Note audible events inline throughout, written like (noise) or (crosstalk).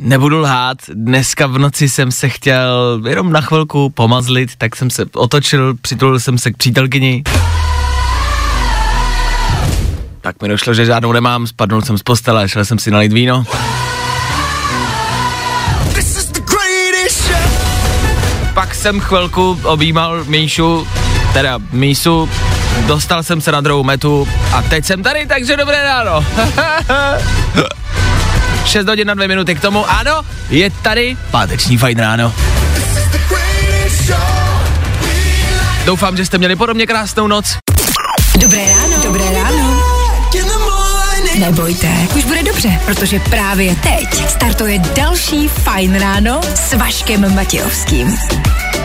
Nebudu lhát, dneska v noci jsem se chtěl jenom na chvilku pomazlit, tak jsem se otočil, přitulil jsem se k přítelkyni. Tak mi došlo, že žádnou nemám, spadnul jsem z postele, šel jsem si nalít víno. Pak jsem chvilku objímal Míšu, teda Mísu, dostal jsem se na druhou metu a teď jsem tady, takže dobré ráno. (laughs) 6 hodin na 2 minuty k tomu, ano, je tady páteční fajn ráno. Doufám, že jste měli podobně krásnou noc. Dobré ráno. Dobré ráno. Nebojte, už bude dobře, protože právě teď startuje další Fajn ráno s Vaškem Matějovským.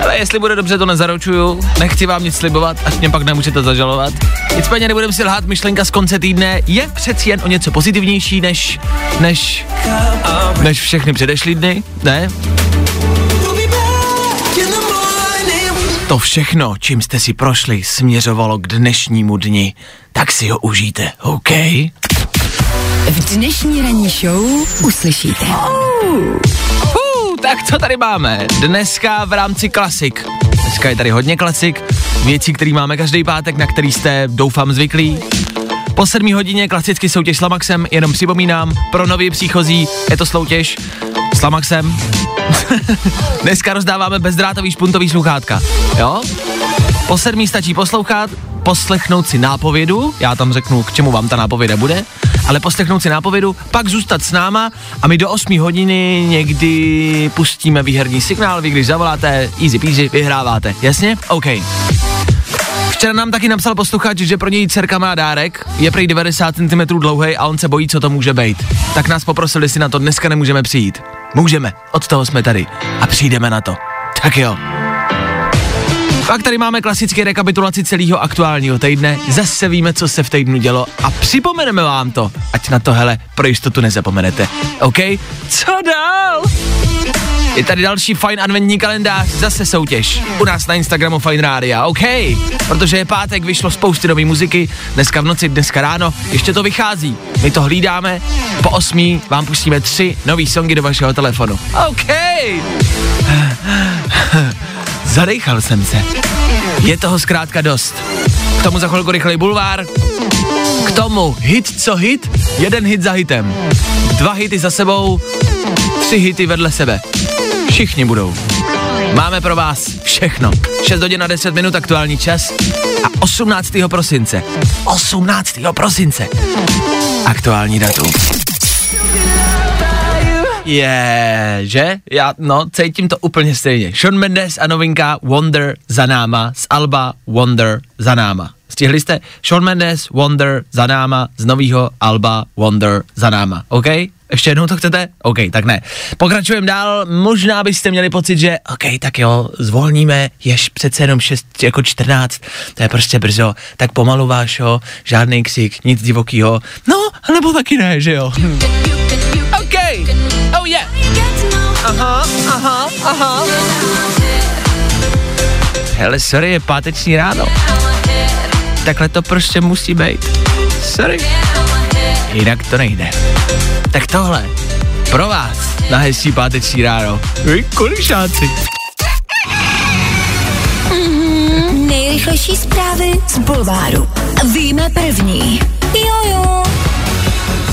Ale jestli bude dobře, to nezaručuju, nechci vám nic slibovat, až mě pak nemůžete zažalovat. Nicméně nebudem si lhát, myšlenka z konce týdne je přeci jen o něco pozitivnější než, než, než všechny předešlý dny, ne? To všechno, čím jste si prošli, směřovalo k dnešnímu dni. Tak si ho užijte, OK? V dnešní ranní show uslyšíte. Uh, tak co tady máme? Dneska v rámci klasik. Dneska je tady hodně klasik, věcí, které máme každý pátek, na který jste, doufám, zvyklí. Po sedmí hodině klasicky soutěž s Lamaxem, jenom připomínám, pro nový příchozí je to soutěž s Lamaxem. (laughs) Dneska rozdáváme bezdrátový špuntový sluchátka, jo? Po sedmí stačí poslouchat, poslechnout si nápovědu, já tam řeknu, k čemu vám ta nápověda bude, ale poslechnout si nápovědu, pak zůstat s náma a my do 8 hodiny někdy pustíme výherní signál, vy když zavoláte, easy peasy, vyhráváte, jasně? OK. Včera nám taky napsal posluchač, že pro něj dcerka má dárek, je prý 90 cm dlouhý a on se bojí, co to může být. Tak nás poprosili, jestli na to dneska nemůžeme přijít. Můžeme, od toho jsme tady a přijdeme na to. Tak jo. Pak tady máme klasické rekapitulaci celého aktuálního týdne, zase víme, co se v týdnu dělo a připomeneme vám to, ať na to hele pro jistotu nezapomenete. OK? Co dál? Je tady další fajn adventní kalendář, zase soutěž. U nás na Instagramu Fine Rádia, OK? Protože je pátek, vyšlo spousty nové muziky, dneska v noci, dneska ráno, ještě to vychází. My to hlídáme, po osmí vám pustíme tři nový songy do vašeho telefonu. OK! Zadechal jsem se. Je toho zkrátka dost. K tomu za chvilku rychlej bulvár. K tomu hit co hit, jeden hit za hitem. Dva hity za sebou, tři hity vedle sebe. Všichni budou. Máme pro vás všechno. 6 hodin na 10 minut aktuální čas a 18. prosince. 18. prosince. Aktuální datum. Je, že? Já, no, cítím to úplně stejně. Sean Mendes a novinka Wonder za náma z Alba Wonder za náma. Stihli jste? Sean Mendes, Wonder za náma z novýho Alba Wonder za náma. OK? Ještě jednou to chcete? OK, tak ne. Pokračujeme dál. Možná byste měli pocit, že OK, tak jo, zvolníme, jež přece jenom 6 jako 14, to je prostě brzo, tak pomalu vášo, žádný ksik, nic divokýho. No, nebo taky ne, že jo? Hm. Aha, aha, aha. Hele, sorry, je páteční ráno. Takhle to prostě musí být. Sorry. Jinak to nejde. Tak tohle, pro vás, na hezčí páteční ráno. Vy kulišáci. Nejrychlejší zprávy z Bulváru. Víme první. Jojo.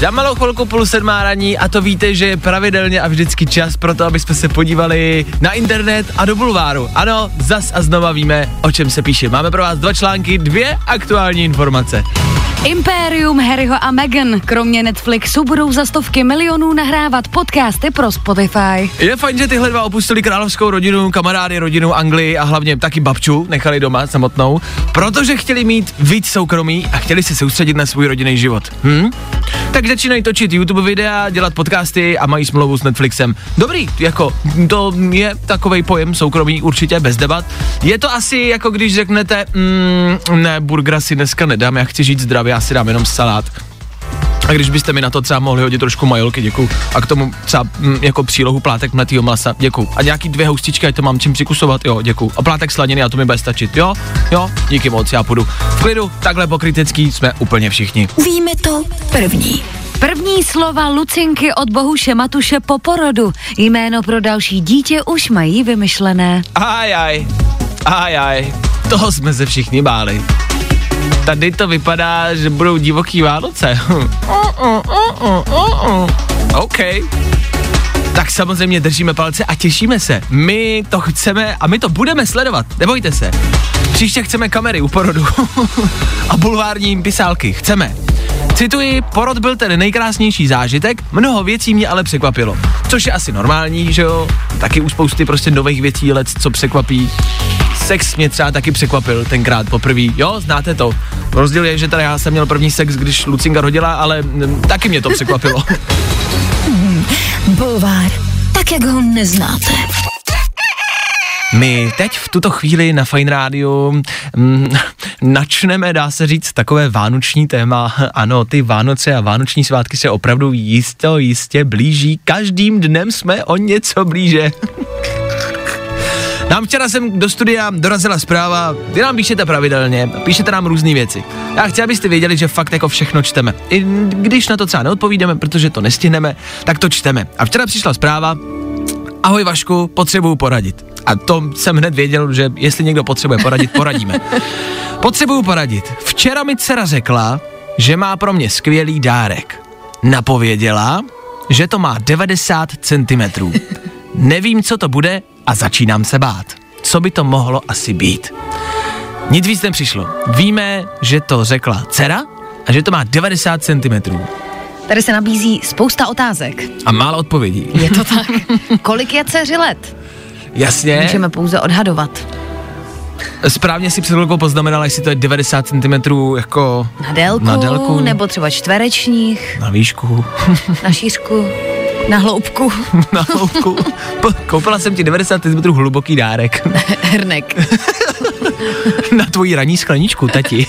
Za malou chvilku půl sedmá raní a to víte, že je pravidelně a vždycky čas pro to, aby jsme se podívali na internet a do bulváru. Ano, zas a znova víme, o čem se píše. Máme pro vás dva články, dvě aktuální informace. Imperium Harryho a Meghan. Kromě Netflixu budou za stovky milionů nahrávat podcasty pro Spotify. Je fajn, že tyhle dva opustili královskou rodinu, kamarády, rodinu Anglii a hlavně taky babču nechali doma samotnou, protože chtěli mít víc soukromí a chtěli se soustředit na svůj rodinný život. Hm? Tak začínají točit YouTube videa, dělat podcasty a mají smlouvu s Netflixem. Dobrý, jako to je takový pojem soukromí určitě bez debat. Je to asi jako když řeknete, mm, ne, burgera si dneska nedám, já chci žít zdravě, já si dám jenom salát. A když byste mi na to třeba mohli hodit trošku majolky, děkuju. A k tomu třeba mm, jako přílohu plátek mletýho masa, děkuju. A nějaký dvě houstičky, ať to mám čím přikusovat, jo, děkuju. A plátek slaniny, a to mi bude stačit, jo, jo, díky moc, já půjdu. V klidu, takhle pokrytecký jsme úplně všichni. Víme to první. První slova Lucinky od Bohuše Matuše po porodu. Jméno pro další dítě už mají vymyšlené. Aj, aj, aj, aj, toho jsme se všichni báli. Tady to vypadá, že budou divoký Vánoce. (laughs) OK. Tak samozřejmě držíme palce a těšíme se. My to chceme a my to budeme sledovat. Nebojte se. Příště chceme kamery u porodu (laughs) a bulvární pisálky. Chceme. Cituji, porod byl ten nejkrásnější zážitek, mnoho věcí mě ale překvapilo. Což je asi normální, že jo? Taky u spousty prostě nových věcí let, co překvapí. Sex mě třeba taky překvapil tenkrát poprvé. Jo, znáte to. Rozdíl je, že teda já jsem měl první sex, když Lucinka rodila, ale mm, taky mě to překvapilo. (laughs) Bulvár. Tak, jak ho neznáte. My teď v tuto chvíli na Fine Radio mm, (laughs) načneme, dá se říct, takové vánoční téma. (laughs) Ano, ty Vánoce a vánoční svátky se opravdu jistě, jistě blíží. Každým dnem jsme o něco blíže. Nám včera jsem do studia dorazila zpráva, vy nám píšete pravidelně, píšete nám různé věci. Já chci, abyste věděli, že fakt jako všechno čteme. I když na to třeba neodpovídáme, protože to nestihneme, tak to čteme. A včera přišla zpráva, ahoj Vašku, potřebuju poradit. A to jsem hned věděl, že jestli někdo potřebuje poradit, poradíme. (laughs) Potřebuju poradit. Včera mi dcera řekla, že má pro mě skvělý dárek. Napověděla, že to má 90 cm. Nevím, co to bude a začínám se bát. Co by to mohlo asi být? Nic víc nepřišlo. Víme, že to řekla dcera a že to má 90 cm. Tady se nabízí spousta otázek. A málo odpovědí. Je to tak. Kolik je dceři let? Jasně. Můžeme pouze odhadovat. Správně si před chvilkou poznamenala, jestli to je 90 cm jako Na délku, na délku nebo třeba čtverečních, na výšku, na šířku, na hloubku, (laughs) na hloubku. Koupila jsem ti 90 cm hluboký dárek (laughs) hrnek. (laughs) na tvoji ranní skleničku, tati.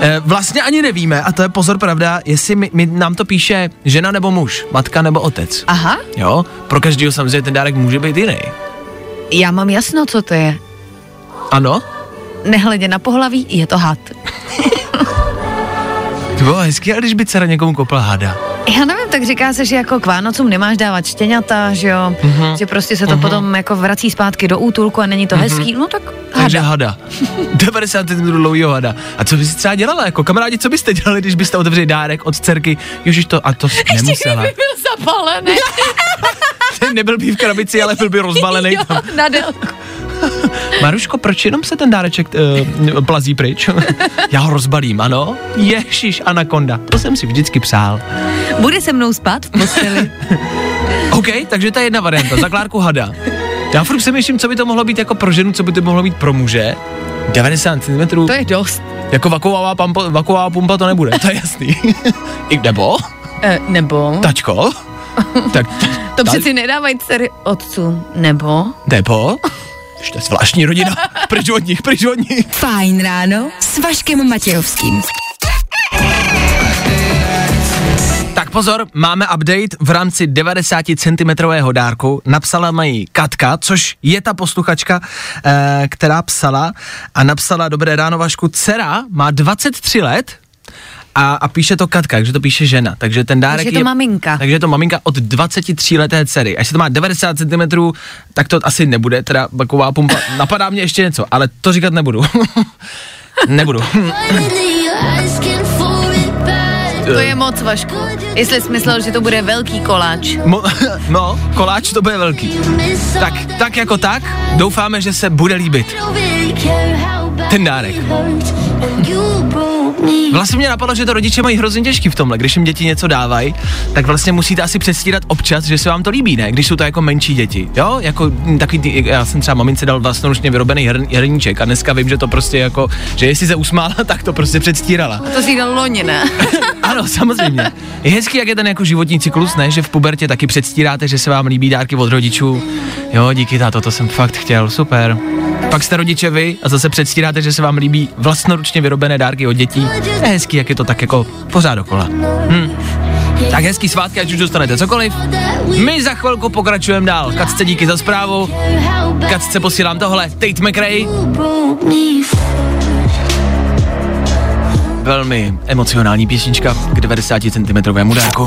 Eh, vlastně ani nevíme, a to je pozor pravda, jestli mi, mi, nám to píše žena nebo muž, matka nebo otec. Aha, Jo, pro každého samozřejmě ten dárek může být jiný. já mám jasno, co to je. Ano? Nehledě na pohlaví, je to had. To bylo hezky, ale když by dcera někomu koupila hada. Já nevím, tak říká se, že jako k Vánocům nemáš dávat štěňata, že jo, mm-hmm. že prostě se to mm-hmm. potom jako vrací zpátky do útulku a není to mm-hmm. hezký, no tak Takže hada. hada. 90 cm dlouhýho hada. A co bys třeba dělala? Jako kamarádi, co byste dělali, když byste otevřeli dárek od dcerky? Ježiš to, a to (laughs) nemusela. byl zapálený. (laughs) Ten nebyl by v krabici, ale byl by rozbalený (laughs) jo, tam. na délku. (laughs) Maruško, proč jenom se ten dáreček uh, plazí pryč? (laughs) Já ho rozbalím, ano? Ježíš, anakonda. To jsem si vždycky přál. Bude se mnou spát v posteli. (laughs) OK, takže je jedna varianta. Zakládku hada. Já furt přemýšlím, co by to mohlo být jako pro ženu, co by to mohlo být pro muže. 90 cm. To je dost. Jako vakuová, pampa, vakuová pumpa to nebude, to je jasný. I nebo? E, nebo? Tačko? Tak, To ta- přeci nedávají dcery otců. Nebo? Nebo? Už to je zvláštní rodina. Pryč od nich, pryč od nich. Fajn ráno s Vaškem Matějovským. Tak pozor, máme update v rámci 90 cm dárku. Napsala mají Katka, což je ta posluchačka, eh, která psala a napsala, dobré ráno Vašku, dcera má 23 let a, a píše to Katka, takže to píše žena. Takže ten dárek Takže je to maminka. Takže je to maminka od 23 leté dcery. A jestli to má 90 cm, tak to asi nebude, teda baková pumpa. Napadá mě ještě něco, ale to říkat nebudu. (laughs) nebudu. To je moc, Vašku. Jestli jsi myslel, že to bude velký koláč. Mo, (laughs) no, koláč to bude velký. Tak, tak jako tak, doufáme, že se bude líbit. Ten dárek. Vlastně mě napadlo, že to rodiče mají hrozně těžký v tomhle. Když jim děti něco dávají, tak vlastně musíte asi předstírat občas, že se vám to líbí, ne? Když jsou to jako menší děti, jo? Jako mm, takový, já jsem třeba mamince dal vlastnoručně vyrobený hr, hrníček a dneska vím, že to prostě jako, že jestli se usmála, (laughs) tak to prostě předstírala. To si dal loni, ne? (laughs) Ano, samozřejmě. Je hezký, jak je ten jako životní cyklus, ne? Že v pubertě taky předstíráte, že se vám líbí dárky od rodičů. Jo, díky táto, to jsem fakt chtěl, super. Pak jste rodiče vy a zase předstíráte, že se vám líbí vlastnoručně vyrobené dárky od dětí. Je hezký, jak je to tak jako pořád dokola. Hm. Tak hezký svátky, ať už dostanete cokoliv. My za chvilku pokračujeme dál. Kacce díky za zprávu. Kacce posílám tohle. Tate McRae. Velmi emocionální písnička k 90 cm dárku.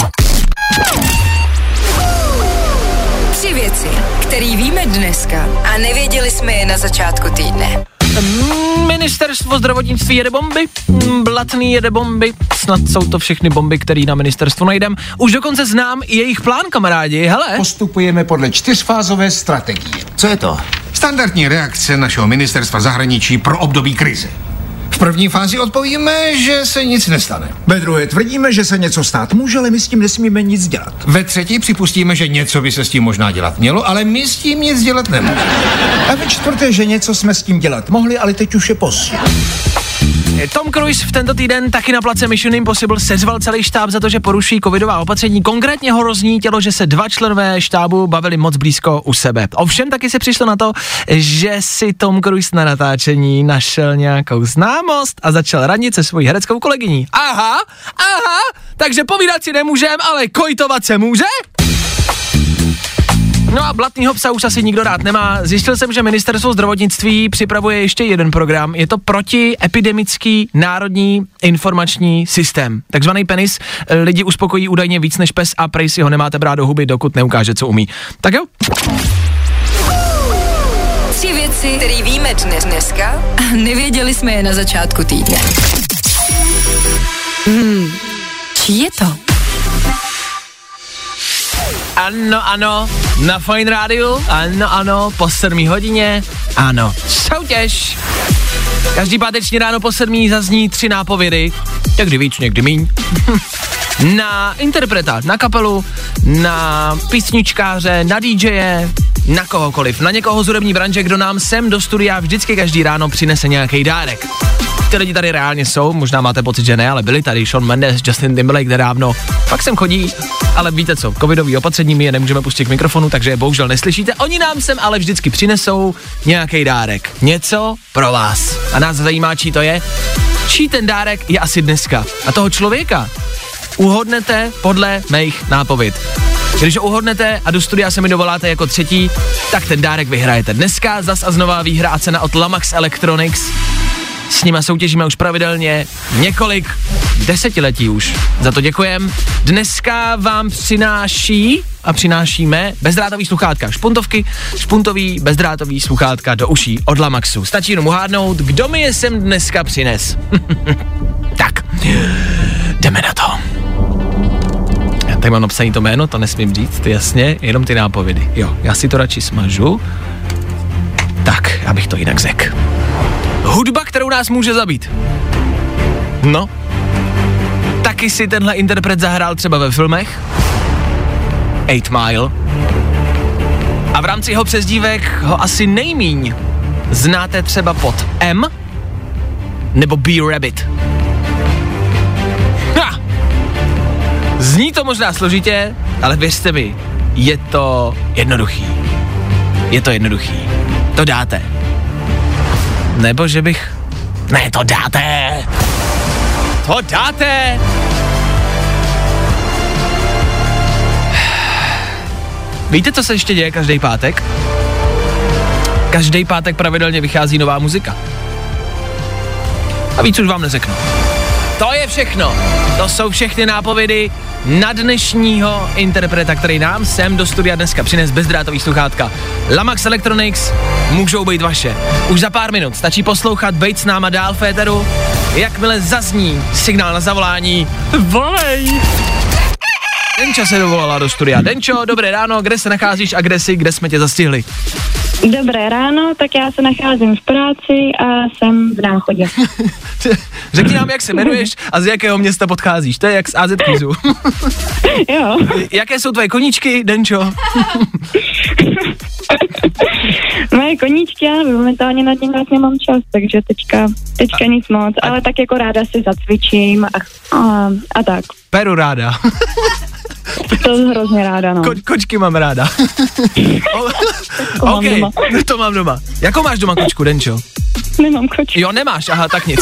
Které víme dneska a nevěděli jsme je na začátku týdne. Ministerstvo zdravotnictví jede bomby, mm, Blatný jede bomby, snad jsou to všechny bomby, které na ministerstvu najdem. Už dokonce znám i jejich plán, kamarádi, hele. Postupujeme podle čtyřfázové strategie. Co je to? Standardní reakce našeho ministerstva zahraničí pro období krize. V první fázi odpovíme, že se nic nestane. Ve druhé tvrdíme, že se něco stát může, ale my s tím nesmíme nic dělat. Ve třetí připustíme, že něco by se s tím možná dělat mělo, ale my s tím nic dělat nemůžeme. A ve čtvrté, že něco jsme s tím dělat mohli, ale teď už je pozdě. Tom Cruise v tento týden taky na place Mission Impossible sezval celý štáb za to, že poruší covidová opatření. Konkrétně ho roznítělo, že se dva členové štábu bavili moc blízko u sebe. Ovšem taky se přišlo na to, že si Tom Cruise na natáčení našel nějakou známost a začal radit se svojí hereckou kolegyní. Aha, aha, takže povídat si nemůžem, ale kojtovat se může? No a blatnýho psa už asi nikdo rád nemá. Zjistil jsem, že ministerstvo zdravotnictví připravuje ještě jeden program. Je to protiepidemický národní informační systém. Takzvaný penis. Lidi uspokojí údajně víc než pes a prej si ho nemáte brát do huby, dokud neukáže, co umí. Tak jo? Tři věci, které víme dnes dneska a nevěděli jsme je na začátku týdne. Hmm, čí je to? Ano, ano, na Fine Radio, ano, ano, po 7 hodině, ano, soutěž. Každý páteční ráno po 7 zazní tři nápovědy, někdy víc, někdy míň. (laughs) na interpreta, na kapelu, na písničkáře, na DJe, na kohokoliv, na někoho z hudební branže, kdo nám sem do studia vždycky každý ráno přinese nějaký dárek. Ty lidi tady reálně jsou, možná máte pocit, že ne, ale byli tady Sean Mendes, Justin Timberlake nedávno, pak sem chodí, ale víte co, covidový opatření my je nemůžeme pustit k mikrofonu, takže je bohužel neslyšíte. Oni nám sem ale vždycky přinesou nějaký dárek, něco pro vás. A nás zajímá, čí to je. Čí ten dárek je asi dneska. A toho člověka uhodnete podle mých nápověd. Když ho uhodnete a do studia se mi dovoláte jako třetí, tak ten dárek vyhrajete. Dneska zas a znova výhra a cena od Lamax Electronics. S nima soutěžíme už pravidelně několik desetiletí už. Za to děkujem. Dneska vám přináší a přinášíme bezdrátový sluchátka. Špuntovky, špuntový bezdrátový sluchátka do uší od Lamaxu. Stačí jenom uhádnout, kdo mi je sem dneska přines. (laughs) tak, jdeme na to. Já tady mám napsaný to jméno, to nesmím říct, jasně, jenom ty nápovědy. Jo, já si to radši smažu. Tak, abych to jinak řekl. Hudba, kterou nás může zabít. No. Taky si tenhle interpret zahrál třeba ve filmech. 8 Mile. A v rámci jeho přezdívek ho asi nejmíň znáte třeba pod M nebo B Rabbit. Ha! Zní to možná složitě, ale věřte mi, je to jednoduchý. Je to jednoduchý. To dáte. Nebo že bych... Ne, to dáte! To dáte! Víte, co se ještě děje každý pátek? Každý pátek pravidelně vychází nová muzika. A víc už vám neřeknu. To je všechno. To jsou všechny nápovědy na dnešního interpreta, který nám sem do studia dneska přines bezdrátový sluchátka. Lamax Electronics můžou být vaše. Už za pár minut stačí poslouchat, být s náma dál Féteru jakmile zazní signál na zavolání, volej! Denča se dovolala do studia. Denčo, dobré ráno, kde se nacházíš a kde jsi, kde jsme tě zastihli? Dobré ráno, tak já se nacházím v práci a jsem v náchodě. Řekni nám, jak se jmenuješ a z jakého města podcházíš. To je jak z AZ jo. Jaké jsou tvoje koníčky, Denčo? Moje koníčky, já momentálně nad ním vlastně mám čas, takže teďka, teďka nic moc, ale tak jako ráda si zacvičím a, a, a tak. Peru ráda. To hrozně ráda, no. Ko- kočky mám ráda. (laughs) To mám OK, doma. (laughs) to mám doma. Jakou máš doma kočku, Denčo? Nemám kočku. Jo, nemáš, aha, tak nic.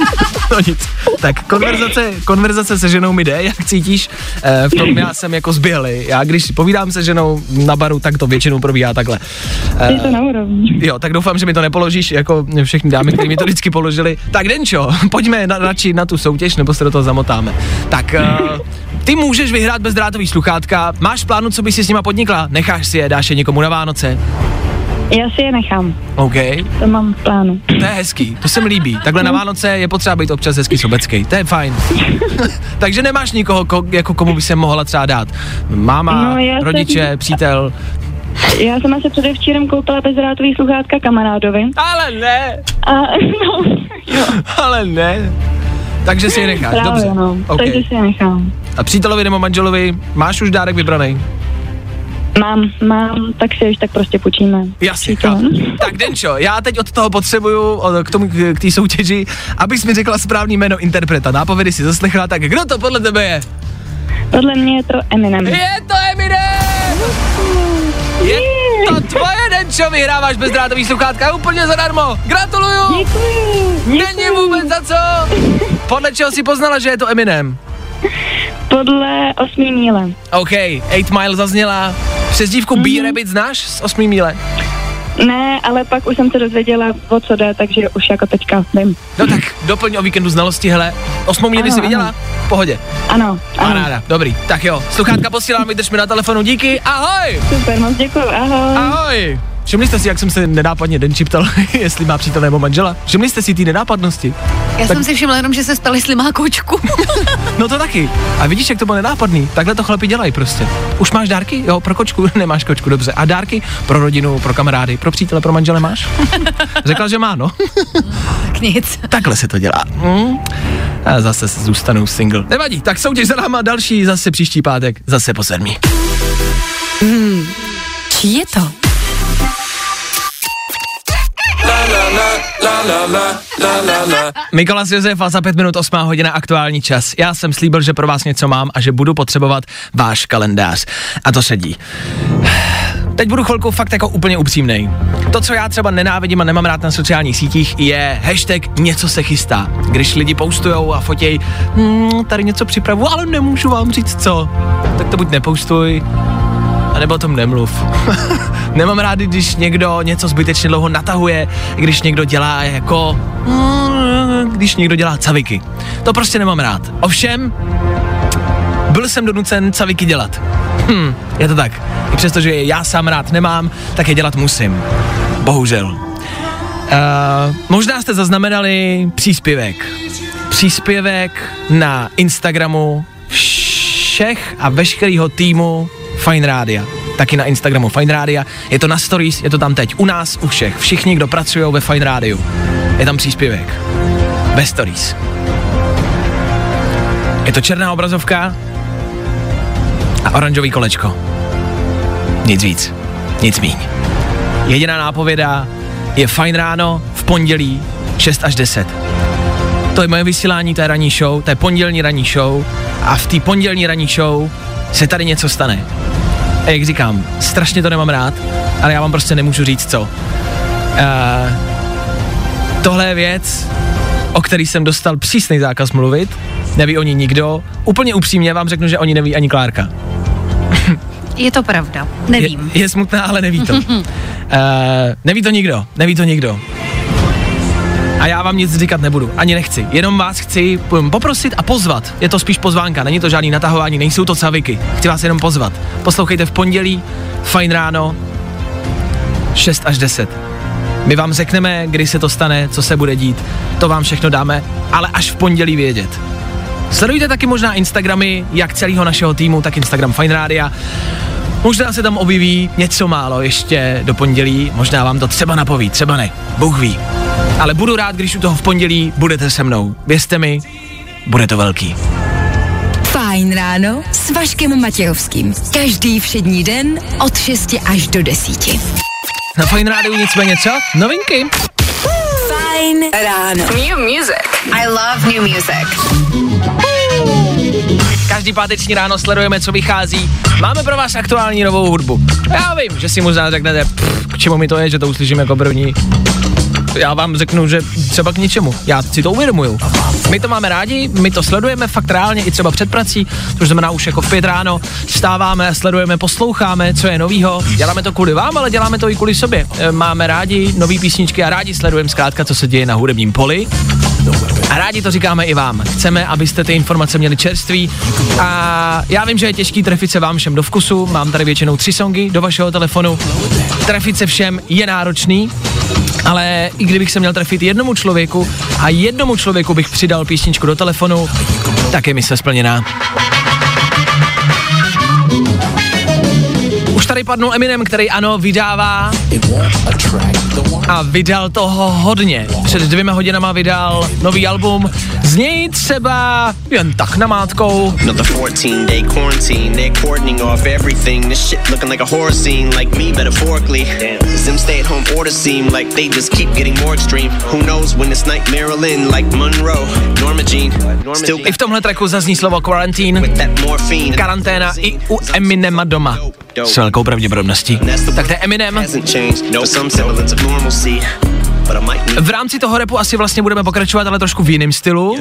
(laughs) no nic. Tak konverzace, konverzace se ženou mi jde, jak cítíš? E, v tom já jsem jako zběhlý. Já když povídám se ženou na baru, tak to většinou probíhá takhle. E, Je to na úrovni. Jo, tak doufám, že mi to nepoložíš, jako všechny dámy, které mi to vždycky položili. Tak Denčo, pojďme na, radši na tu soutěž, nebo se do toho zamotáme. Tak, uh, ty můžeš vyhrát bezdrátový sluchátka. Máš plánu, co bys si s nima podnikla? Necháš si je, dáš je někomu na Vánoce? Já si je nechám, OK, to mám v plánu. to je hezký, to se mi líbí. Takhle na Vánoce je potřeba být občas hezky sobecký, to je fajn. (laughs) Takže nemáš nikoho, ko, jako komu by se mohla třeba dát? Máma, No, já jsem- rodiče, přítel? Já jsem asi předevčírem koupila bezdrátový sluchátka kamarádovi. Ale ne, A (laughs) no, jo, ale ne. Takže si je necháš, právě dobře. no, OK. takže si je nechám. A přítelovi nebo manželovi máš už dárek vybraný? Mám, mám, tak si už tak prostě počíme. Jasně. Tak Denčo, já teď od toho potřebuju, k tomu, k k té soutěži, abys mi řekla správný jméno interpreta. Nápovědy si zaslechla, tak kdo to podle tebe je? Podle mě je to Eminem. Je to Eminem! Je to tvoje, Denčo, vyhráváš bezdrátový sluchátka úplně zadarmo. Gratuluju! Děkuji. Není vůbec za co. Podle čeho si poznala, že je to Eminem? Podle osmý míle. OK, 8 Mile zazněla. Přezdívku mm-hmm. B-Rabbit znáš z 8 míle? Ne, ale pak už jsem se dozvěděla, o co jde, takže už jako teďka vím. No tak doplň o víkendu znalosti, hele. Osmou Ano, si viděla? V pohodě. Ano, ano. Paráda, dobrý. Tak jo, sluchátka posílám, vydrž mi na telefonu, díky, ahoj! Super, moc děkuji, ahoj. Ahoj! Všimli jste si, jak jsem se nenápadně Denči ptal, (laughs) jestli má přítel nebo manžela? Všimli jste si ty nenápadnosti? Já Tak- jsem si všimla jenom, že se ptal, jestli má kočku. (laughs) No to taky. A vidíš, jak to bylo nenápadný? Takhle to chlapi dělají prostě. Už máš dárky? Jo, pro kočku (laughs) nemáš kočku, dobře. A dárky pro rodinu, pro kamarády, pro přítele, pro manžele máš? Řekla, že má, no. tak nic. Takhle se to dělá. Mm. A zase zůstanu single. Nevadí, tak soutěž za náma další zase příští pátek, zase po sedmi. Čí je to? Mikolas Josef a za pět minut 8 hodina aktuální čas. Já jsem slíbil, že pro vás něco mám a že budu potřebovat váš kalendář. A to sedí. Teď budu chvilku fakt jako úplně upřímnej. To, co já třeba nenávidím a nemám rád na sociálních sítích, je hashtag něco se chystá. Když lidi poustujou a fotěj, hm, tady něco připravu, ale nemůžu vám říct co. Tak to buď nepoustuj, nebo o tom nemluv. (laughs) Nemám rád, když někdo něco zbytečně dlouho natahuje, když někdo dělá jako... Když někdo dělá caviky. To prostě nemám rád. Ovšem, byl jsem donucen caviky dělat. Hm, je to tak. I přesto, že je já sám rád nemám, tak je dělat musím. Bohužel. Uh, možná jste zaznamenali příspěvek. Příspěvek na Instagramu všech a veškerého týmu Fine Rádia. Taky na Instagramu Fine Rádia. Je to na stories, je to tam teď. U nás, u všech. Všichni, kdo pracují ve Fine Rádiu. Je tam příspěvek. Ve stories. Je to černá obrazovka a oranžový kolečko. Nic víc. Nic míň. Jediná nápověda je fajn ráno v pondělí 6 až 10. To je moje vysílání té ranní show, je pondělní ranní show a v té pondělní ranní show se tady něco stane. A jak říkám, strašně to nemám rád, ale já vám prostě nemůžu říct co. Uh, tohle je věc, o který jsem dostal přísný zákaz mluvit, neví o ní nikdo. Úplně upřímně vám řeknu, že oni neví ani Klárka. (laughs) Je to pravda. Nevím. Je, je smutná, ale neví to. uh, (laughs) neví to nikdo, neví to nikdo. A já vám nic říkat nebudu, ani nechci. Jenom vás chci um, poprosit a pozvat. Je to spíš pozvánka, není to žádný natahování, nejsou to caviky. Chci vás jenom pozvat. Poslouchejte v pondělí, fajn ráno, 6 až 10. My vám řekneme, kdy se to stane, co se bude dít. To vám všechno dáme, ale až v pondělí vědět. Sledujte taky možná Instagramy, jak celého našeho týmu, tak Instagram Fine Rádia. Možná se tam objeví něco málo ještě do pondělí, možná vám to třeba napoví, třeba ne, Bůh ví. Ale budu rád, když u toho v pondělí budete se mnou. Věřte mi, bude to velký. Fajn ráno s Vaškem Matějovským. Každý všední den od 6 až do 10. Na Fine Rádiu nicméně co? Novinky. Fajn ráno. New music. I love new music. Každý páteční ráno sledujeme, co vychází. Máme pro vás aktuální novou hudbu. Já vím, že si možná řeknete, "Pff, k čemu mi to je, že to uslyším jako první. Já vám řeknu, že třeba k ničemu. Já si to uvědomuju. My to máme rádi, my to sledujeme fakt reálně i třeba před prací, což znamená už jako v pět ráno. Vstáváme, sledujeme, posloucháme, co je novýho. Děláme to kvůli vám, ale děláme to i kvůli sobě. E, Máme rádi nový písničky a rádi sledujeme zkrátka, co se děje na hudebním poli. A rádi to říkáme i vám. Chceme, abyste ty informace měli čerství. A já vím, že je těžký trefit se vám všem do vkusu. Mám tady většinou tři songy do vašeho telefonu. Trefit se všem je náročný, ale i kdybych se měl trefit jednomu člověku a jednomu člověku bych přidal písničku do telefonu, tak je mise splněná. Už tady padnul Eminem, který ano, vydává a vydal toho hodně. Před dvěma hodinama vydal nový album, z něj třeba jen tak namátkou. Another 14 day quarantine, they're cordoning off everything. This shit looking like a horror scene, like me metaphorically. Damn. Them stay at home orders seem like they just keep getting more extreme. Who knows when this night Marilyn, like Monroe, Norma Jean, still I v tomhle tracku zazní slovo quarantine, karanténa i u Eminema doma. S velkou pravděpodobností. Tak to je Eminem. V rámci toho repu asi vlastně budeme pokračovat, ale trošku v jiném stylu.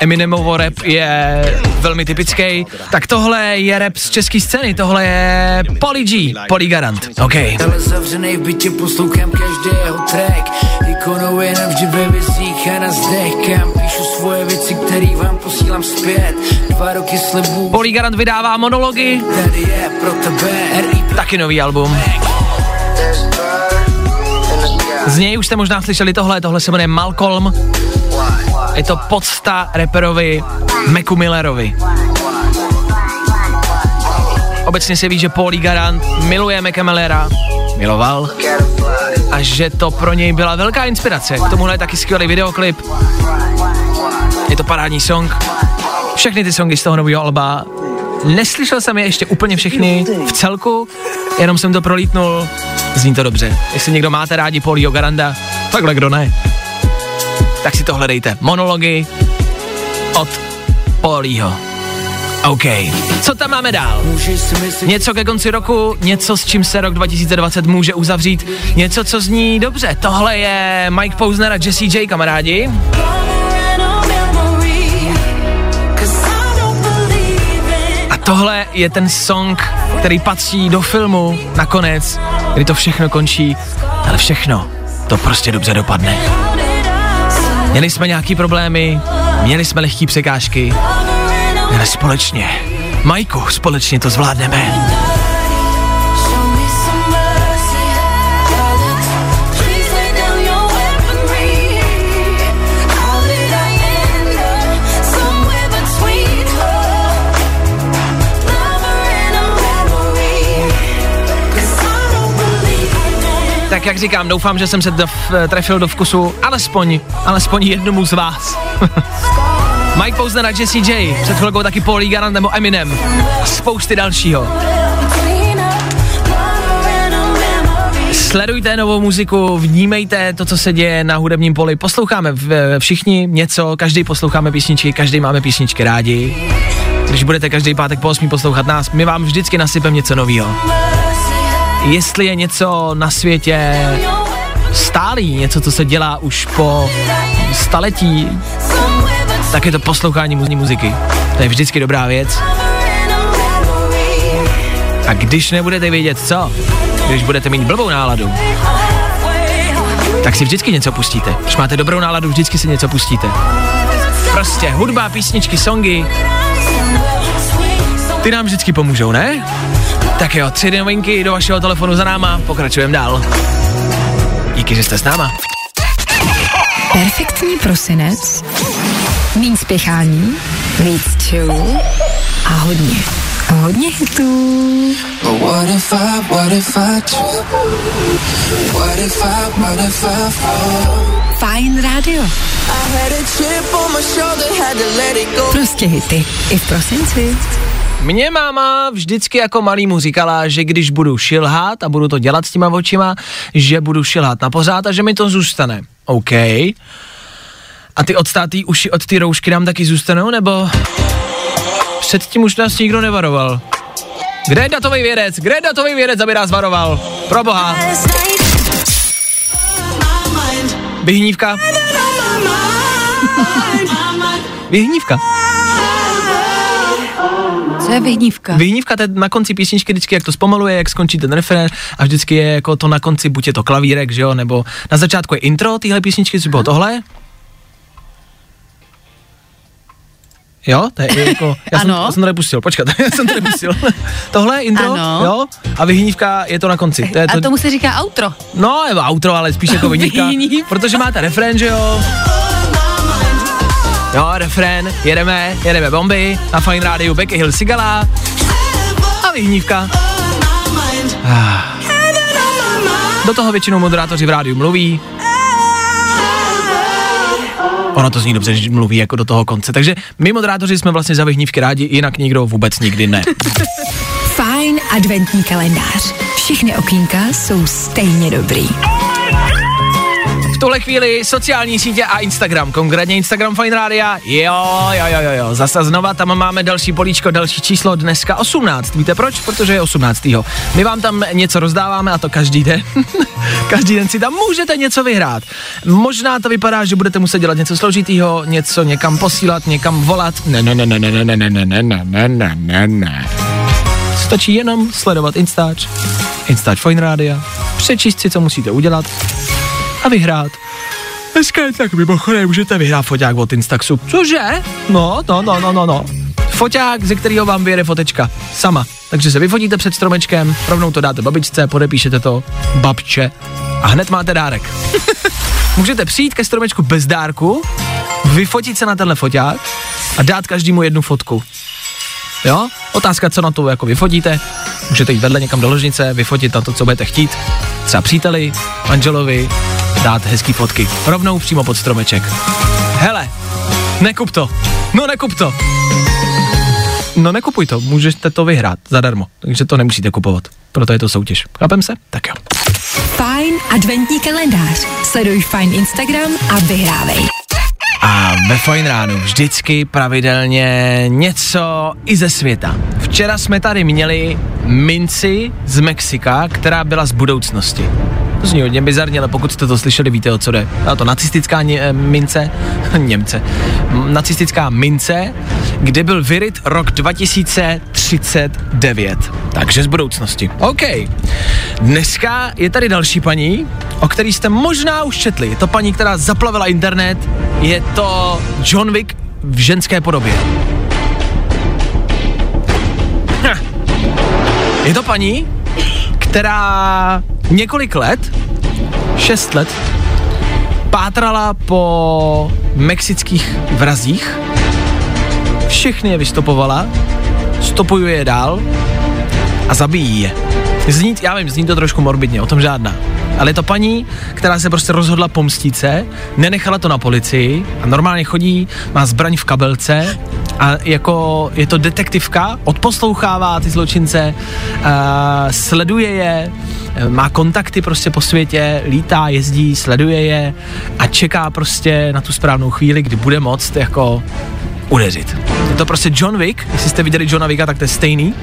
Eminemovo rap je velmi typický. Tak tohle je rap z české scény, tohle je Poly G, Poly Garant. OK. Zavřenej v bytě poslouchám každého track Ikonou je navždy ve vizích a na zdech Kam píšu svoje věci, který vám posílám zpět Dva roky slibů, Poly Garant vydává monology, tady je pro tebe RIP taky nový album. Z něj už jste možná slyšeli tohle, tohle se jmenuje Malcolm. Je to podsta rapperovi Meku Millerovi. Obecně se ví, že Paul Garant miluje Meka Millera, miloval, a že to pro něj byla velká inspirace. K tomuhle je taky skvělý videoklip. Je to parádní song. Všechny ty songy z toho nového alba. Neslyšel jsem je ještě úplně všechny v celku, jenom jsem to prolítnul. Zní to dobře. Jestli někdo máte rádi Paulího Garanda, takhle kdo ne, tak si to hledejte. Monology od Paulího. OK. Co tam máme dál? Něco ke konci roku, něco s čím se rok 2020 může uzavřít, něco, co zní dobře. Tohle je Mike Posner a Jesse J, kamarádi. Tohle je ten song, který patří do filmu nakonec, kdy to všechno končí, ale všechno to prostě dobře dopadne. Měli jsme nějaký problémy, měli jsme lehký překážky, ale společně, Majku, společně to zvládneme. Tak jak říkám, doufám, že jsem se do, trefil do vkusu alespoň, alespoň jednomu z vás. (laughs) Mike Posner a Jesse J, před chvilkou taky Paul Garant nebo Eminem a spousty dalšího. Sledujte novou muziku, vnímejte to, co se děje na hudebním poli. Posloucháme všichni něco, každý posloucháme písničky, každý máme písničky rádi. Když budete každý pátek po 8 poslouchat nás, my vám vždycky nasypeme něco nového. Jestli je něco na světě stálý, něco, co se dělá už po staletí, tak je to poslouchání mu- muziky. To je vždycky dobrá věc. A když nebudete vědět co, když budete mít blbou náladu, tak si vždycky něco pustíte. Když máte dobrou náladu, vždycky si něco pustíte. Prostě hudba, písničky, songy, ty nám vždycky pomůžou, ne? Tak jo, tři novinky do vašeho telefonu za náma, pokračujeme dál. Díky, že jste s náma. Perfektní prosinec, méně spěchání, víc chill a hodně, hodně hitů. But what if I, what if I trip? What if I, what if I fall? Fajn rádio. Prostě hity. I v prosinci. Mě máma vždycky jako malýmu říkala, že když budu šilhat a budu to dělat s těma očima, že budu šilhat na pořád a že mi to zůstane. OK. A ty odstátý uši od ty roušky nám taky zůstanou, nebo předtím už nás nikdo nevaroval? Kde je datový vědec? Kde je datový vědec, aby nás varoval? Pro boha. Vyhnívka. Vyhnívka. Co je vyhnívka? Vyhnívka, to je na konci písničky vždycky, jak to zpomaluje, jak skončí ten refrén a vždycky je jako to na konci, buď je to klavírek, že jo, nebo na začátku je intro téhle písničky, co bylo tohle. Jo, to je jako, já jsem, Ano. já jsem to nepustil, počkat, (laughs) já jsem to nepustil. tohle je intro, Ano. jo, a vyhnívka je to na konci. To je A tomu se říká outro. No, nebo outro, ale spíš jako vyhnívka, Vyhnívka. protože máte refrén, že jo. Jo, refrén, jedeme, jedeme bomby, na Fine Rádiu Becky Hill Sigala a vyhnívka. Ah. Do toho většinou moderátoři v rádiu mluví. Ono to zní dobře, že mluví jako do toho konce. Takže my moderátoři jsme vlastně za vyhnívky rádi, jinak nikdo vůbec nikdy ne. (laughs) Fajn adventní kalendář. Všechny okýnka jsou stejně dobrý. Tuhle chvíli sociální sítě a Instagram, konkrétně Instagram Fine Rádia. Jo, jo, jo, jo, jo, zase znova tam máme další políčko, další číslo, dneska 18. Víte proč? Protože je 18. My vám tam něco rozdáváme a to každý den. každý den si tam můžete něco vyhrát. Možná to vypadá, že budete muset dělat něco složitýho, něco někam posílat, někam volat. Ne, ne, ne, ne, ne, ne, ne, ne, ne, ne, ne, ne, ne, ne. Stačí jenom sledovat Instač, Instač Fine Rádia, přečíst si, co musíte udělat a vyhrát. Dneska je tak mimochodem, můžete vyhrát foťák od Instaxu. Cože? No, no, no, no, no, no. Foťák, ze kterého vám vyjede fotečka. Sama. Takže se vyfotíte před stromečkem, rovnou to dáte babičce, podepíšete to, babče a hned máte dárek. (laughs) Můžete přijít ke stromečku bez dárku, vyfotit se na tenhle foťák a dát každému jednu fotku. Jo? Otázka, co na to jako vyfotíte. Můžete jít vedle někam do ložnice, vyfotit na to, co budete chtít. Třeba příteli, manželovi, dát hezký fotky. Rovnou přímo pod stromeček. Hele, nekup to. No nekup to. No nekupuj to, můžete to vyhrát zadarmo, takže to nemusíte kupovat. Proto je to soutěž. Chápem se? Tak jo. Fajn adventní kalendář. Sleduj Fajn Instagram a vyhrávej. A ve Fajn ránu vždycky pravidelně něco i ze světa. Včera jsme tady měli minci z Mexika, která byla z budoucnosti. To zní hodně bizarně, ale pokud jste to slyšeli, víte o co jde. Byla to nacistická ně, eh, mince, (laughs) Němce, nacistická mince, kde byl vyryt rok 2039. Takže z budoucnosti. OK. Dneska je tady další paní, o který jste možná už četli. Je to paní, která zaplavila internet. Je to John Wick v ženské podobě. Hm. Je to paní, která několik let, šest let, pátrala po mexických vrazích, všechny je vystopovala, stopuje je dál a zabíjí je. Zní, já vím, zní to trošku morbidně, o tom žádná. Ale je to paní, která se prostě rozhodla pomstit se, nenechala to na policii a normálně chodí, má zbraň v kabelce a jako je to detektivka, odposlouchává ty zločince, uh, sleduje je, eh, má kontakty prostě po světě, lítá, jezdí, sleduje je a čeká prostě na tu správnou chvíli, kdy bude moct jako udeřit. Je to prostě John Wick, jestli jste viděli Johna Wicka, tak to je stejný,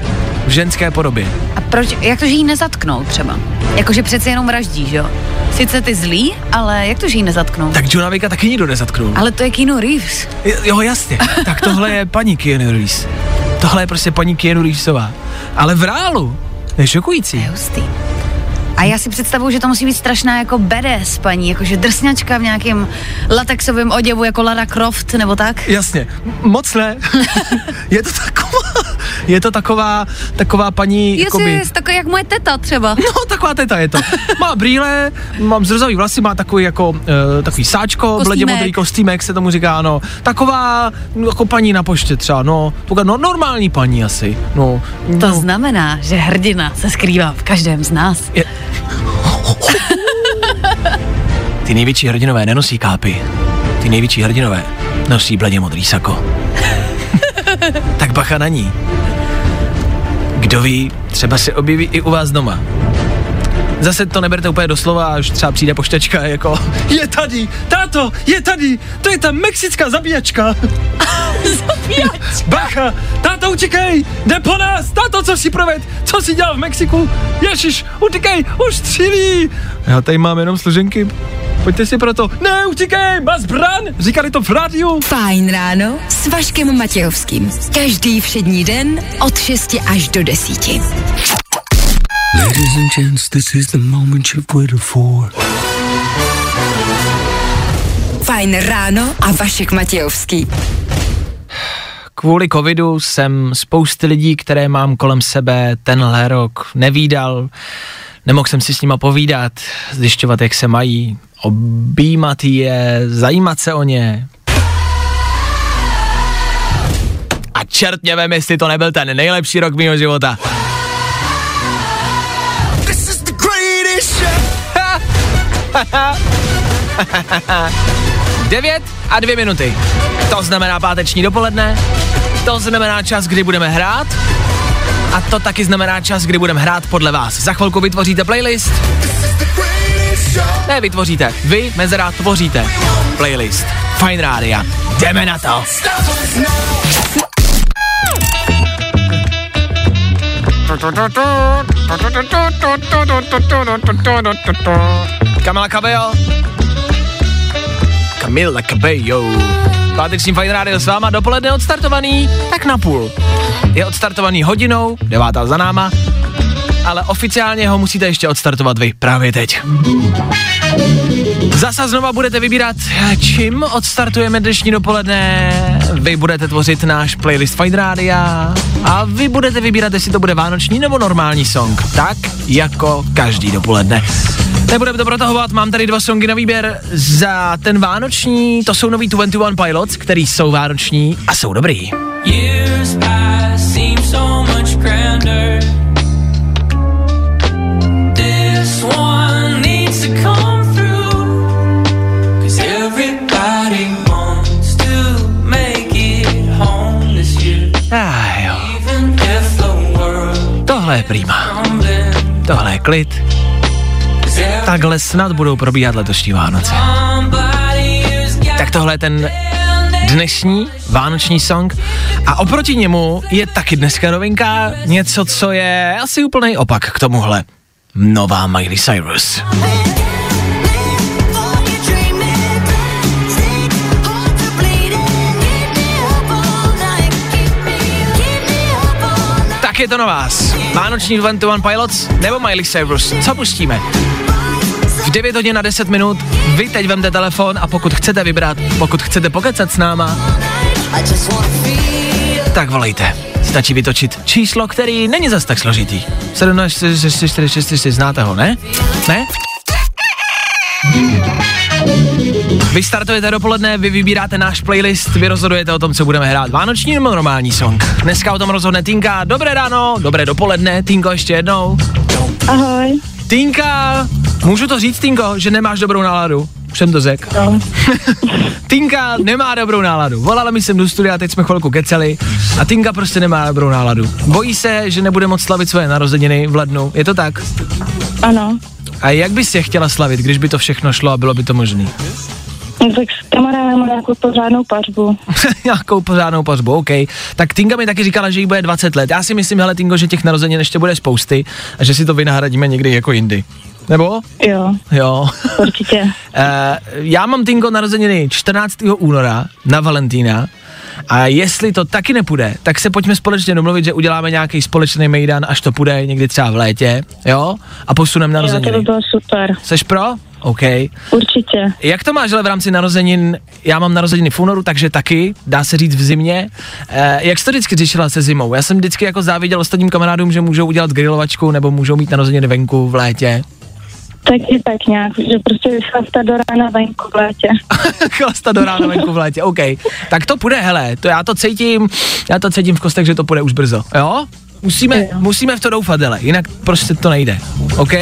v ženské podobě. A proč, jak to, že jí nezatknou třeba? Jakože přeci jenom vraždí, že jo? Sice ty zlý, ale jak to, že jí nezatknou? Tak Johna Wicka taky nikdo nezatknul. Ale to je Keanu Reeves. Jo, jasně. tak tohle je paní Keanu Reeves. Tohle je prostě paní Keanu Reevesová. Ale v reálu. Je šokující. Hustý. A já si představuju, že to musí být strašná jako badass paní, jakože drsňačka v nějakém latexovém oděvu jako Lara Croft nebo tak. Jasně, moc ne. (laughs) je to taková, Je to taková, taková paní, Jestli jakoby, je takový jak moje teta třeba. (laughs) No, taková teta je to. Má brýle, mám zrzavý vlasy, má takový jako, uh, takový sáčko, Kostýmek. bledě modrý kostýmek se tomu říká, no. Taková, jako paní na poště třeba, no. Taková, no, normální paní asi, no. To no. znamená, že hrdina se skrývá v každém z nás. Je... Ty největší hrdinové nenosí kápy. Ty největší hrdinové nosí bledě modrý sako. tak bacha na ní. Kdo ví, třeba se objeví i u vás doma. Zase to neberte úplně doslova, až třeba přijde poštačka jako Je tady, táto, je tady, to je ta mexická zabíjačka. (laughs) Zabíjačka. Bacha, táto utíkej, jde po nás, táto, co si proved, co si dělal v Mexiku, ježiš, utíkej, už střílí. Já tady mám jenom složenky, pojďte si proto, ne, utíkej, má zbran, říkali to v rádiu. Fajn ráno s Vaškem Matějovským. Každý všední den od 6 až do 10. Ladies and gents, this is the moment you've waited for. Fajn ráno a Vašek Matějovský. Kvůli covidu jsem spousty lidí, které mám kolem sebe tenhle rok nevídal. Nemohl jsem si s nima povídat, zjišťovat, jak se mají, objímat je, zajímat se o ně. A čert mě vem, jestli to nebyl ten nejlepší rok mého života. Devět a dvě minuty. To znamená páteční dopoledne, to znamená čas, kdy budeme hrát a to taky znamená čas, kdy budeme hrát podle vás. Za chvilku vytvoříte playlist. Ne, vytvoříte. Vy, Mezera, tvoříte playlist. Fine Rádia. Jdeme na to. Kamila Cabello. Camila Cabello. Pátečním Fine Radio s váma dopoledne odstartovaný tak na půl. Je odstartovaný hodinou, devátá za náma, ale oficiálně ho musíte ještě odstartovat vy právě teď. Zasa znova budete vybírat, čím odstartujeme dnešní dopoledne. Vy budete tvořit náš playlist Fine Rádia a vy budete vybírat, jestli to bude vánoční nebo normální song. Tak jako každý dopoledne. Nebudeme to protahovat, mám tady dva songy na výběr za ten vánoční, to jsou nový 21 Pilots, který jsou vánoční a jsou dobrý. Years seem so much grander. Tohle je prima. Tohle je klid. Takhle snad budou probíhat letošní Vánoce. Tak tohle je ten dnešní vánoční song a oproti němu je taky dneska novinka něco, co je asi úplný opak k tomuhle. Nová Miley Cyrus. Je to na vás. Vánoční 21 Pilots nebo Miley Cyrus. Co pustíme? V 9 hodin na 10 minut vy teď vemte telefon a pokud chcete vybrat, pokud chcete pokecat s náma, tak volejte. Stačí vytočit číslo, který není zas tak složitý. 17 4 4 6 4 znáte ho, ne? Ne? Vy startujete dopoledne, vy vybíráte náš playlist, vy rozhodujete o tom, co budeme hrát. Vánoční nebo normální song? Dneska o tom rozhodne Tinka. Dobré ráno, dobré dopoledne. Tinko, ještě jednou. Ahoj. Tinka, můžu to říct, Tinko, že nemáš dobrou náladu? Jsem to řekl. No. (laughs) Tinka nemá dobrou náladu. Volala mi sem do studia, teď jsme chvilku keceli a Tinka prostě nemá dobrou náladu. Bojí se, že nebude moc slavit svoje narozeniny v lednu. Je to tak? Ano. A jak bys je chtěla slavit, když by to všechno šlo a bylo by to možné? No, tak s kamarádem nějakou pořádnou pařbu. (laughs) Nějakou pořádnou pařbu, OK. Tak Tinka mi taky říkala, že jí bude 20 let. Já si myslím, hele Tingo, že těch narozenin ještě bude spousty a že si to vynahradíme někdy jako jindy. Nebo? Jo, Jo. určitě. Uh, (laughs) já mám Tingo narozeniny 14. února na Valentína a jestli to taky nepůjde, tak se pojďme společně domluvit, že uděláme nějaký společný mejdan, až to půjde někdy třeba v létě, jo? A posuneme Jo, to by narozeniny. bylo super. Seš pro? OK. Určitě. Jak to máš ale v rámci narozenin? Já mám narozeniny v únoru, takže taky, dá se říct v zimě. Eh, jak jsi to vždycky řešila se zimou? Já jsem vždycky jako záviděl ostatním kamarádům, že můžou udělat grilovačku nebo můžou mít narozeniny venku v létě. Taky tak nějak, že prostě vychlasta do rána venku v létě. (laughs) Chlasta do rána venku v létě, OK. Tak to půjde, hele, to já to cítím, já to cítím v kostech, že to půjde už brzo, jo? Musíme, musíme v to doufat, hele, jinak prostě to nejde, OK?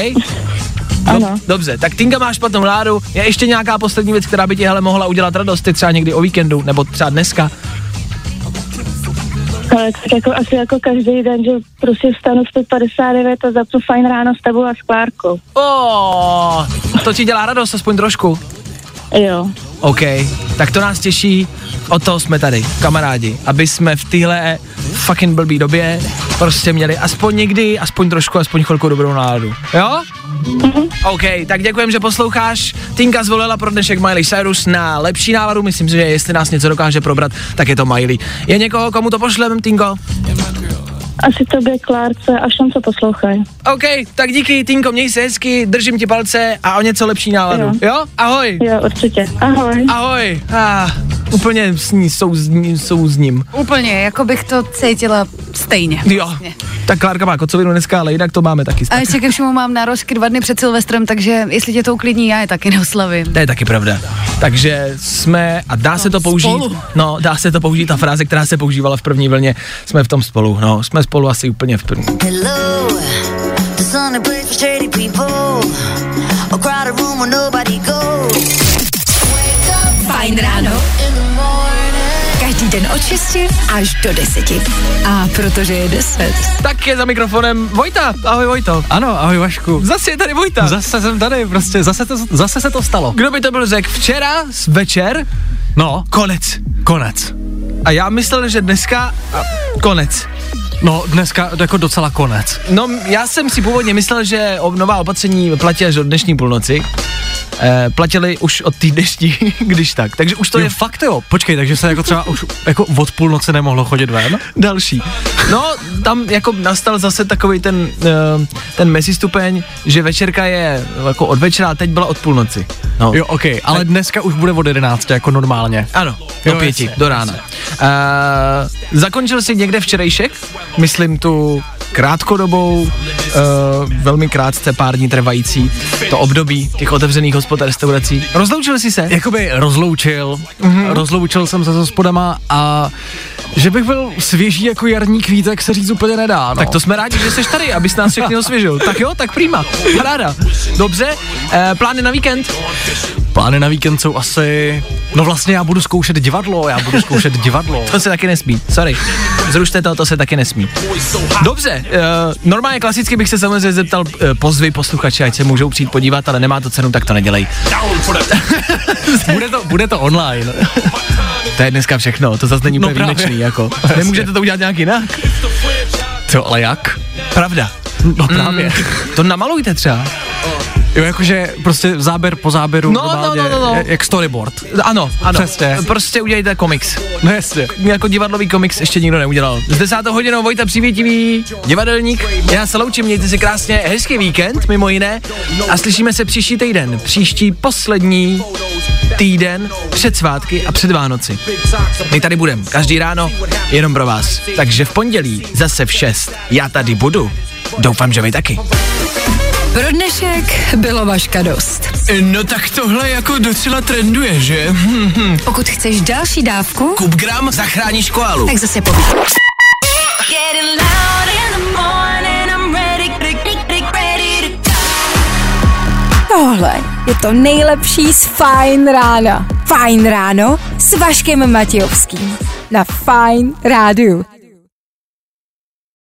Ano. Dobře, tak Tinka máš špatnou náladu. Je ještě nějaká poslední věc, která by ti hele mohla udělat radost, ty třeba někdy o víkendu, nebo třeba dneska? Ale tak jako asi jako každý den, že prostě vstanu v 5.59 a zapnu fajn ráno s tebou a s Klárkou. Oh, to ti dělá radost, aspoň trošku. Jo. OK, tak to nás těší, o to jsme tady, kamarádi, aby jsme v téhle fucking blbý době prostě měli aspoň někdy, aspoň trošku, aspoň chvilku dobrou náladu, jo? OK, tak děkujem, že posloucháš. Tinka zvolila pro dnešek Miley Cyrus na lepší náladu, myslím si, že jestli nás něco dokáže probrat, tak je to Miley. Je někoho, komu to pošlem, Tinko? Asi tobě, Klárce a všem, co poslouchají. OK, tak díky, Tinko, měj se hezky, držím ti palce a o něco lepší náladu, jo? Jo. Ahoj. Jo, určitě. Ahoj. Ahoj. Ah, úplně s ní, sou, s ní, sou s ním. Úplně, jako bych to cítila stejně. Jo. Tak Klárka má kocovinu dneska, ale jinak to máme taky. A ještě ke všemu mám nározky dva dny před Silvestrem, takže jestli tě to uklidní, já je taky neoslavím. To je taky pravda. Takže jsme, a dá se to použít, spolu. no, dá se to použít, ta fráze, která se používala v první vlně, jsme v tom spolu, no, jsme spolu asi úplně v první. Hello, the place for den od 6 až do 10. A protože je 10. Tak je za mikrofonem Vojta, ahoj Vojto. Ano, ahoj Vašku. Zase je tady Vojta. Zase jsem tady, prostě, zase, to, zase se to stalo. Kdo by to byl řekl? Včera s večer, No, konec. konec. A já myslel, že dneska a, konec. No, dneska jako docela konec. No, já jsem si původně myslel, že nová opatření platí až od dnešní půlnoci. Eh, platili už od té dnešní, (laughs) když tak. Takže už to je je fakt jo. Počkej, takže se jako třeba už jako od půlnoci nemohlo chodit ven? další. No, tam jako nastal zase takový ten, eh, ten mezistupeň, že večerka je jako od večera a teď byla od půlnoci. No. Jo, ok, ale dneska už bude od 11 jako normálně. Ano, do Jo, pěti, jasně, do rána. Uh, zakončil jsi někde včerejšek? Myslím tu krátkodobou, uh, velmi krátce, pár dní trvající, to období těch otevřených hospod a restaurací. Rozloučil jsi se? Jakoby rozloučil, mm-hmm. rozloučil jsem se s hospodama a že bych byl svěží jako jarní kvítek se říct úplně nedá, no. Tak to jsme rádi, že jsi tady, abys nás všechny osvěžil. Tak jo, tak prima, paráda. Dobře, uh, plány na víkend? Plány na víkend jsou asi... No vlastně já budu zkoušet divadlo, já budu zkoušet divadlo. (laughs) To se taky nesmí, sorry. Zrušte to, to se taky nesmí. Dobře, normálně klasicky bych se samozřejmě zeptal, uh, pozvy posluchače, ať se můžou přijít podívat, ale nemá to cenu, tak to nedělej. (laughs) bude, to, bude to online. To je dneska všechno, to zase není No úplně výjimečný, jako. (laughs) Nemůžete to udělat nějak jinak? Co, ale jak? Pravda. No právě. Mm, to namalujte třeba. Jo, jakože prostě záběr po záběru No, no, normálně, no, no, no. jak storyboard. Ano, ano. Přesně. Prostě udělejte komiks. No jasně. Jako divadlový komiks ještě nikdo neudělal. S desátou hodinou Vojta Přivětivý, divadelník. Já se loučím, mějte si krásně hezký víkend, mimo jiné. A slyšíme se příští týden. Příští poslední týden před svátky a před Vánoci. My tady budeme každý ráno jenom pro vás. Takže v pondělí zase v 6. Já tady budu. Doufám, že vy taky. Pro dnešek bylo vaška dost. No tak tohle jako docela trenduje, že? Pokud chceš další dávku, Kup gram, zachráníš koalu. tak zase povíš. Tohle je to nejlepší z Fajn rána. Fajn ráno s Vaškem Matějovským. Na Fajn rádiu.